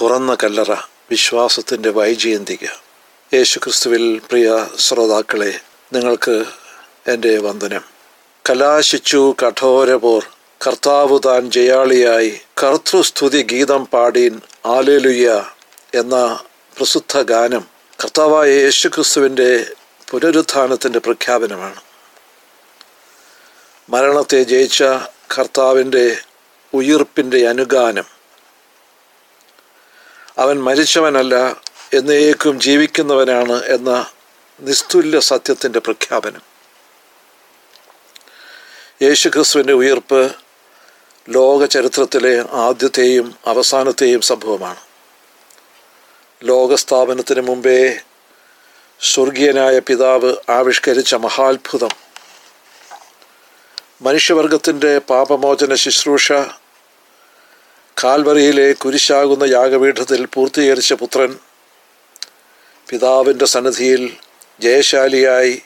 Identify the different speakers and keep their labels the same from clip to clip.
Speaker 1: തുറന്ന കല്ലറ വിശ്വാസത്തിന്റെ വൈജയന്തിക. യേശുക്രിസ്തുവിൽ പ്രിയ ശ്രോതാക്കളെ നിങ്ങൾക്ക് എന്റെ വന്ദനം. കലാശിച്ചു കഠോരപോർ കർത്താവ് താൻ ജയാളിയായി കർത്തൃസ്തുതി ഗീതം പാടീൻ ആലേലുയ്യ എന്ന പ്രസിദ്ധ ഗാനം കർത്താവായ യേശുക്രിസ്തുവിന്റെ പുനരുത്ഥാനത്തിന്റെ പ്രഖ്യാപനമാണ്. മരണത്തെ ജയിച്ച കർത്താവിന്റെ ഉയിർപ്പിന്റെ അനുഗാനം അവൻ മരിച്ചവനല്ല എന്നേക്കും ജീവിക്കുന്നവനാണ് എന്ന നിസ്തുല്യ സത്യത്തിന്റെ പ്രഖ്യാപനം. യേശുക്രിസ്തുവിന്റെ ഉയർപ്പ് ലോക ചരിത്രത്തിലെ ആദ്യത്തെയും അവസാനത്തെയും സംഭവമാണ്. ലോകസ്ഥാപനത്തിന് മുമ്പേ സ്വർഗീയനായ പിതാവ് ആവിഷ്കരിച്ച മഹാത്ഭുതം. മനുഷ്യവർഗത്തിന്റെ പാപമോചന ശുശ്രൂഷ കാൽവറിയിലെ കുരിശാകുന്ന യാഗപീഠത്തിൽ പൂർത്തീകരിച്ച പുത്രൻ പിതാവിന്റെ സന്നിധിയിൽ ജയശാലിയായി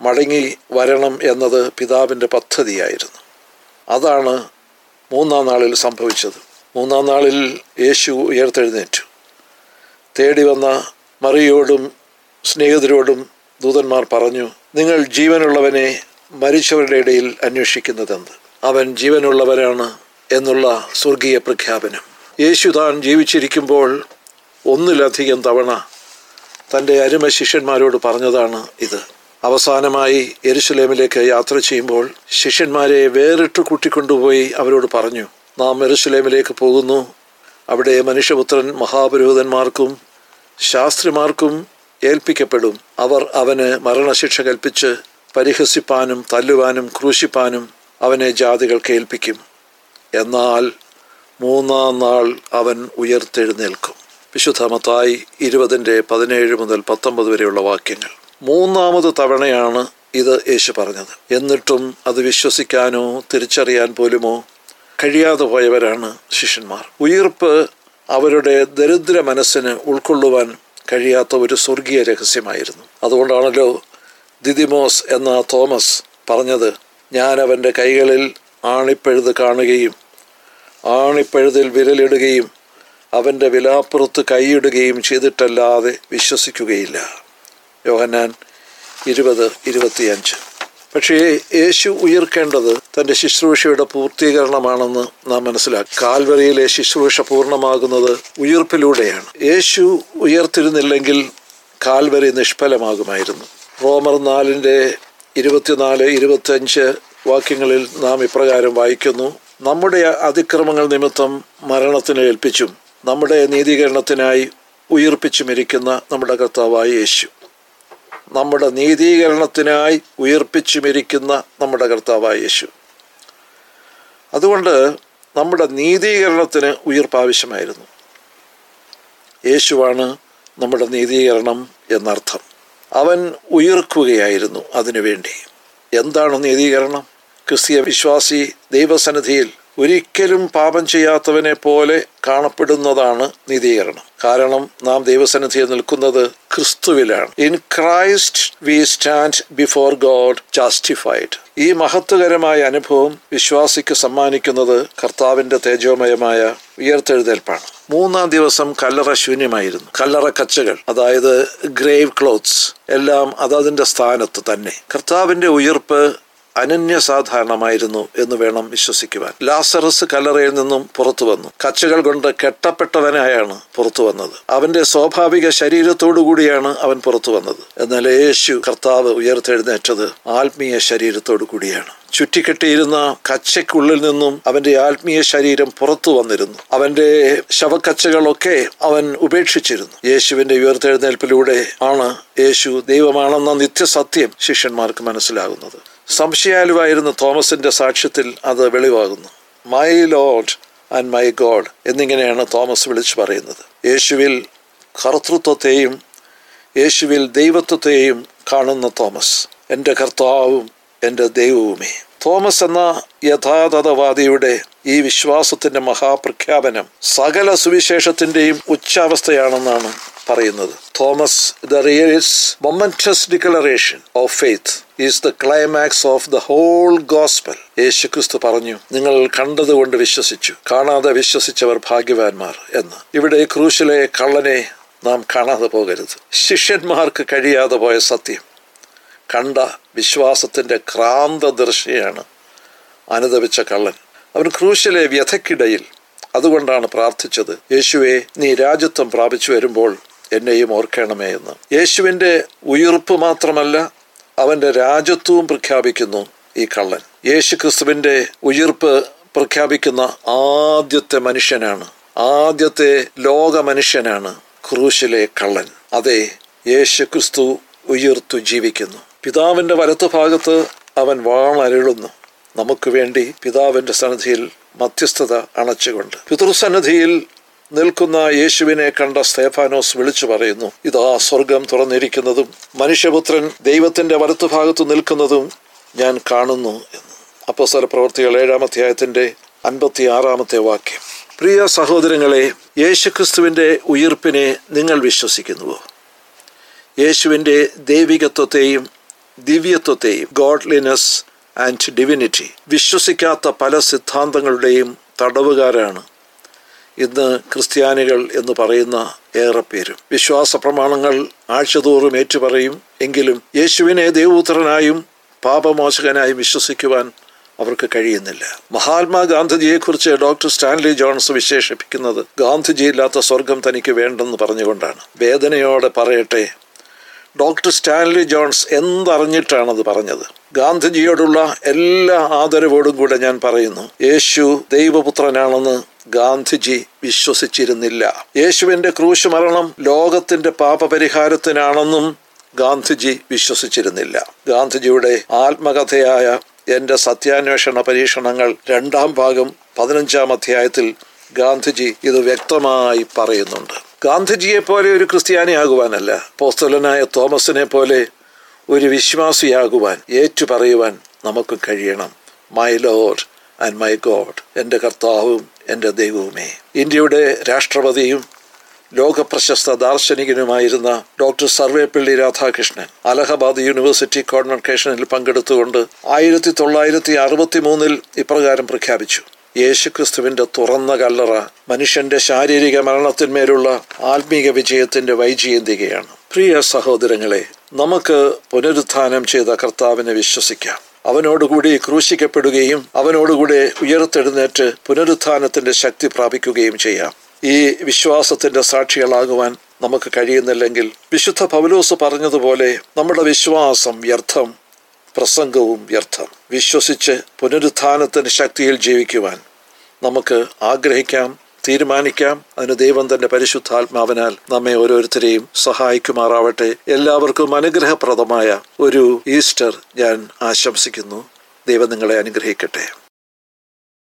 Speaker 1: മടങ്ങി വരണം എന്നത് പിതാവിന്റെ പദ്ധതിയായിരുന്നു. അതാണ് മൂന്നാം നാളിൽ സംഭവിച്ചത്. മൂന്നാം നാളിൽ യേശു ഉയർത്തെഴുന്നേറ്റു. തേടി വന്ന മറിയോടും സ്നേഹിതരോടും ദൂതന്മാർ പറഞ്ഞു നിങ്ങൾ ജീവനുള്ളവനെ മരിച്ചവരുടെ ഇടയിൽ അന്വേഷിക്കുന്നതെന്ത്? അവൻ ജീവനുള്ളവനാണ് എന്നുള്ള സ്വർഗീയ പ്രഖ്യാപനം. യേശു താൻ ജീവിച്ചിരിക്കുമ്പോൾ ഒന്നിലധികം തവണ തന്റെ അരുമ ശിഷ്യന്മാരോട് പറഞ്ഞതാണ് ഇത്. അവസാനമായി എരുസലേമിലേക്ക് യാത്ര ചെയ്യുമ്പോൾ ശിഷ്യന്മാരെ വേറിട്ട് കൂട്ടിക്കൊണ്ടുപോയി അവരോട് പറഞ്ഞു നാം എരുസലേമിലേക്ക് പോകുന്നു. അവിടെ മനുഷ്യപുത്രൻ മഹാപുരോഹിതന്മാർക്കും ശാസ്ത്രിമാർക്കും ഏൽപ്പിക്കപ്പെടും. അവർ അവന് മരണശിക്ഷ കൽപ്പിച്ച് പരിഹസിപ്പാനും തല്ലുവാനും ക്രൂശിപ്പാനും അവനെ ജാതികൾക്ക് ഏൽപ്പിക്കും. എന്നാൽ മൂന്നാം നാൾ അവൻ ഉയർത്തെഴുന്നേൽക്കും. വിശുദ്ധമത്തായി ഇരുപതിന്റെ പതിനേഴ് മുതൽ പത്തൊമ്പത് വരെയുള്ള വാക്യങ്ങൾ. മൂന്നാമത് തവണയാണ് ഇത് യേശു പറഞ്ഞത്. എന്നിട്ടും അത് വിശ്വസിക്കാനോ തിരിച്ചറിയാൻ പോലുമോ കഴിയാതെ പോയവരാണ് ശിഷ്യന്മാർ. ഉയർപ്പ് അവരുടെ ദരിദ്ര മനസ്സിന് ഉൾക്കൊള്ളുവാൻ കഴിയാത്ത ഒരു സ്വർഗീയ രഹസ്യമായിരുന്നു. അതുകൊണ്ടാണല്ലോ ദിദിമോസ് എന്ന തോമസ് പറഞ്ഞത് ഞാൻ അവന്റെ കൈകളിൽ ആണിപ്പഴുത് കാണുകയും ആണിപ്പഴുതിൽ വിരലിടുകയും അവന്റെ വിലാപ്പുറത്ത് കൈയിടുകയും ചെയ്തിട്ടല്ലാതെ വിശ്വസിക്കുകയില്ല. യോഹന്നാൻ ഇരുപത് ഇരുപത്തിയഞ്ച്. പക്ഷേ യേശു ഉയർക്കേണ്ടത് തന്റെ ശുശ്രൂഷയുടെ പൂർത്തീകരണമാണെന്ന് നാം മനസ്സിലാക്കി. കാൽവരിയിലെ ശുശ്രൂഷ പൂർണമാകുന്നത് ഉയർപ്പിലൂടെയാണ്. യേശു ഉയർത്തിരുന്നില്ലെങ്കിൽ കാൽവരി നിഷ്ഫലമാകുമായിരുന്നു. റോമർ നാലിന്റെ ഇരുപത്തിനാല് ഇരുപത്തഞ്ച് വാക്യങ്ങളിൽ നാം ഇപ്രകാരം വായിക്കുന്നു. നമ്മുടെ അതിക്രമങ്ങൾ നിമിത്തം മരണത്തിന് ഏൽപ്പിച്ചും നമ്മുടെ നീതീകരണത്തിനായി ഉയർപ്പിച്ചും ഇരിക്കുന്ന നമ്മുടെ കർത്താവായ യേശു. നമ്മുടെ നീതീകരണത്തിനായി ഉയർപ്പിച്ചുമിരിക്കുന്ന നമ്മുടെ കർത്താവായ യേശു. അതുകൊണ്ട് നമ്മുടെ നീതീകരണത്തിന് ഉയർപ്പ് ആവശ്യമായിരുന്നു യേശുവാണ് നമ്മുടെ നീതീകരണം എന്നർത്ഥം. അവൻ ഉയർക്കുകയായിരുന്നു അതിനുവേണ്ടി. എന്താണ് നീതീകരണം? ക്രിസ്തീയ വിശ്വാസി ദൈവസന്നിധിയിൽ ഒരിക്കലും പാപം ചെയ്യാത്തവനെ പോലെ കാണപ്പെടുന്നതാണ് നീതീകരണം. കാരണം നാം ദൈവസന്നിധിയിൽ നിൽക്കുന്നത് ക്രിസ്തുവിലാണ്. In Christ we stand before God justified ഈ മഹത്വകരമായ അനുഭവം വിശ്വാസിക്ക് സമ്മാനിക്കുന്നത് കർത്താവിന്റെ തേജോമയമായ ഉയർത്തെഴുതേൽപ്പാണ് മൂന്നാം ദിവസം കല്ലറ ശൂന്യമായിരുന്നു. കല്ലറ കച്ചകൾ അതായത് ഗ്രേവ് ക്ലോത്ത്സ് എല്ലാം അതതിന്റെ സ്ഥാനത്ത് തന്നെ. കർത്താവിന്റെ ഉയർപ്പ് അനന്യസാധാരണമായിരുന്നു എന്ന് വേണം വിശ്വസിക്കുവാൻ. ലാസറസ് കല്ലറയിൽ നിന്നും പുറത്തു വന്നു. കച്ചകൾ കൊണ്ട് കെട്ടപ്പെട്ടവനായാണ് പുറത്തു വന്നത്. അവന്റെ സ്വാഭാവിക ശരീരത്തോടു കൂടിയാണ് അവൻ പുറത്തു വന്നത്. എന്നാൽ യേശു കർത്താവ് ഉയർത്തെഴുന്നേറ്റത് ആത്മീയ ശരീരത്തോടു കൂടിയാണ്. ചുറ്റിക്കെട്ടിയിരുന്ന കച്ചയ്ക്കുള്ളിൽ നിന്നും അവന്റെ ആത്മീയ ശരീരം പുറത്തു വന്നിരുന്നു. അവന്റെ ശവക്കച്ചകളൊക്കെ അവൻ ഉപേക്ഷിച്ചിരുന്നു. യേശുവിന്റെ ഉയർത്തെഴുന്നേൽപ്പിലൂടെ ആണ് യേശു ദൈവമാണെന്ന നിത്യസത്യം ശിഷ്യന്മാർക്ക് മനസ്സിലാകുന്നത്. സംശയാലുവായിരുന്ന തോമസിന്റെ സാക്ഷ്യത്തിൽ അത് വെളിവാകുന്നു. My Lord and my God എന്നിങ്ങനെയാണ് തോമസ് വിളിച്ചു പറയുന്നത്. യേശുവിൽ കർത്തൃത്വത്തെയും യേശുവിൽ ദൈവത്വത്തെയും കാണുന്ന തോമസ് എന്റെ കർത്താവും എന്റെ ദൈവവുമേ തോമസ് എന്ന യഥാതഥവാദിയുടെ ഈ വിശ്വാസത്തിന്റെ മഹാപ്രഖ്യാപനം സകല സുവിശേഷത്തിന്റെയും ഉച്ചാവസ്ഥയാണെന്നാണ് പറയുന്നത്. Thomas the realist momentous declaration of faith is the climax of the whole gospel യേശുക്രിസ്തു പറഞ്ഞു നിങ്ങൾ കണ്ടതുകൊണ്ട് വിശ്വസിച്ചു. കാണാതെ വിശ്വസിച്ചവർ ഭാഗ്യവാന്മാർ എന്ന്. ഇവിടെ ക്രൂശിലെ കള്ളനെ നാം കാണാതെ പോകരുത്. ശിഷ്യന്മാർക്ക് കഴിയാതെ പോയ സത്യം. കണ്ട വിശ്വാസത്തിന്റെ ക്രാന്തദർശിയാണ് അനുദപിച്ച കള്ളൻ. അവൻ ക്രൂശിലെ വ്യഥക്കിടയിൽ അതുകൊണ്ടാണ് പ്രാർത്ഥിച്ചത്. യേശുവെ നീ രാജ്യത്വം പ്രാപിച്ചു വരുമ്പോൾ എന്നെയും ഓർക്കണമേ എന്ന്. യേശുവിന്റെ ഉയർപ്പ് മാത്രമല്ല അവന്റെ രാജ്യത്വവും പ്രഖ്യാപിക്കുന്നു ഈ കള്ളൻ. യേശു ക്രിസ്തുവിന്റെ ഉയർപ്പ് പ്രഖ്യാപിക്കുന്ന ആദ്യത്തെ മനുഷ്യനാണ്. ആദ്യത്തെ ലോക മനുഷ്യനാണ് ക്രൂശിലെ കള്ളൻ. അതെ യേശു ക്രിസ്തു ഉയർത്തു ജീവിക്കുന്നു. പിതാവിന്റെ വലത്തുഭാഗത്ത് അവൻ വാളരുളുന്നു. നമുക്ക് വേണ്ടി പിതാവിന്റെ സന്നിധിയിൽ മധ്യസ്ഥത അണച്ചുകൊണ്ട്. പിതൃസന്നിധിയിൽ നിൽക്കുന്ന യേശുവിനെ കണ്ട സ്തേഫാനോസ് വിളിച്ചു പറയുന്നു ഇതാ സ്വർഗം തുറന്നിരിക്കുന്നതും മനുഷ്യപുത്രൻ ദൈവത്തിന്റെ വലത്തുഭാഗത്തു നിൽക്കുന്നതും ഞാൻ കാണുന്നു എന്ന്. അപ്പോസ്തല പ്രവർത്തികൾ ഏഴാം അധ്യായത്തിന്റെ അൻപത്തി ആറാമത്തെ വാക്യം. പ്രിയ സഹോദരങ്ങളെ യേശുക്രിസ്തുവിന്റെ ഉയിർപ്പിനെ നിങ്ങൾ വിശ്വസിക്കുന്നുവോ? യേശുവിന്റെ ദൈവികത്വത്തെയും ദിവ്യത്വത്തെയും ഗോഡ്ലിനെസ് ആൻഡ് ഡിവിനിറ്റി വിശ്വസിക്കാത്ത പല സിദ്ധാന്തങ്ങളുടെയും തടവുകാരാണ് ഇന്ന് ക്രിസ്ത്യാനികൾ എന്ന് പറയുന്ന ഏറെ പേരും. വിശ്വാസ പ്രമാണങ്ങൾ ആഴ്ചതോറും ഏറ്റുപറയും. എങ്കിലും യേശുവിനെ ദൈവപുത്രനായും പാപമോചകനായും വിശ്വസിക്കുവാൻ അവർക്ക് കഴിയുന്നില്ല. മഹാത്മാഗാന്ധിജിയെക്കുറിച്ച് ഡോക്ടർ സ്റ്റാൻലി ജോൺസ് വിശേഷിപ്പിക്കുന്നത് ഗാന്ധിജി ഇല്ലാത്ത സ്വർഗം തനിക്ക് വേണ്ടെന്ന് പറഞ്ഞുകൊണ്ടാണ്. വേദനയോടെ പറയട്ടെ ഡോക്ടർ സ്റ്റാൻലി ജോൺസ് എന്തറിഞ്ഞിട്ടാണത് പറഞ്ഞത്? ഗാന്ധിജിയോടുള്ള എല്ലാ ആദരവോടും കൂടെ ഞാൻ പറയുന്നു യേശു ദൈവപുത്രനാണെന്ന് ഗാന്ധിജി വിശ്വസിച്ചിരുന്നില്ല. യേശുവിന്റെ ക്രൂശ് മരണം ലോകത്തിന്റെ പാപപരിഹാരത്തിനാണെന്നും ഗാന്ധിജി വിശ്വസിച്ചിരുന്നില്ല. ഗാന്ധിജിയുടെ ആത്മകഥയായ എന്റെ സത്യാന്വേഷണ പരീക്ഷണങ്ങൾ രണ്ടാം ഭാഗം പതിനഞ്ചാം അധ്യായത്തിൽ ഗാന്ധിജി ഇത് വ്യക്തമായി പറയുന്നുണ്ട്. ഗാന്ധിജിയെ പോലെ ഒരു ക്രിസ്ത്യാനിയാകുവാനല്ല പോസ്തലനായ തോമസിനെ പോലെ ഒരു വിശ്വാസിയാകുവാൻ ഏറ്റുപറയുവാൻ നമുക്ക് കഴിയണം. My Lord and my God എന്റെ കർത്താവും എന്റെ ദൈവവുമേ. ഇന്ത്യയുടെ രാഷ്ട്രപതിയും ലോകപ്രശസ്ത ദാർശനികനുമായിരുന്ന ഡോക്ടർ സർവേപ്പള്ളി രാധാകൃഷ്ണൻ അലഹബാദ് യൂണിവേഴ്സിറ്റി കോൺവെക്കേഷനിൽ പങ്കെടുത്തുകൊണ്ട് ആയിരത്തി തൊള്ളായിരത്തി അറുപത്തി മൂന്നിൽ ഇപ്രകാരം പ്രഖ്യാപിച്ചു. യേശുക്രിസ്തുവിന്റെ തുറന്ന കല്ലറ മനുഷ്യന്റെ ശാരീരിക മരണത്തിന്മേലുള്ള ആത്മീക വിജയത്തിന്റെ വൈജയന്തികയാണ്. പ്രിയ സഹോദരങ്ങളെ നമുക്ക് പുനരുത്ഥാനം ചെയ്ത കർത്താവിനെ വിശ്വസിക്കാം. അവനോടുകൂടി ക്രൂശിക്കപ്പെടുകയും അവനോടുകൂടി ഉയർത്തെഴുന്നേറ്റ് പുനരുത്ഥാനത്തിന്റെ ശക്തി പ്രാപിക്കുകയും ചെയ്യാം. ഈ വിശ്വാസത്തിന്റെ സാക്ഷികളാകുവാൻ നമുക്ക് കഴിയുന്നില്ലെങ്കിൽ വിശുദ്ധ പൗലോസ് പറഞ്ഞതുപോലെ നമ്മുടെ വിശ്വാസം വ്യർത്ഥം പ്രസംഗവും വ്യർത്ഥം. വിശ്വസിച്ച് പുനരുത്ഥാനത്തിന് ശക്തിയിൽ ജീവിക്കുവാൻ നമുക്ക് ആഗ്രഹിക്കാം. തീരുമാനിക്കാം. അതിന് ദൈവം തന്റെ പരിശുദ്ധാത്മാവിനാൽ നമ്മെ ഓരോരുത്തരെയും സഹായിക്കുമാറാവട്ടെ. എല്ലാവർക്കും അനുഗ്രഹപ്രദമായ ഒരു ഈസ്റ്റർ ഞാൻ ആശംസിക്കുന്നു. ദൈവം നിങ്ങളെ അനുഗ്രഹിക്കട്ടെ.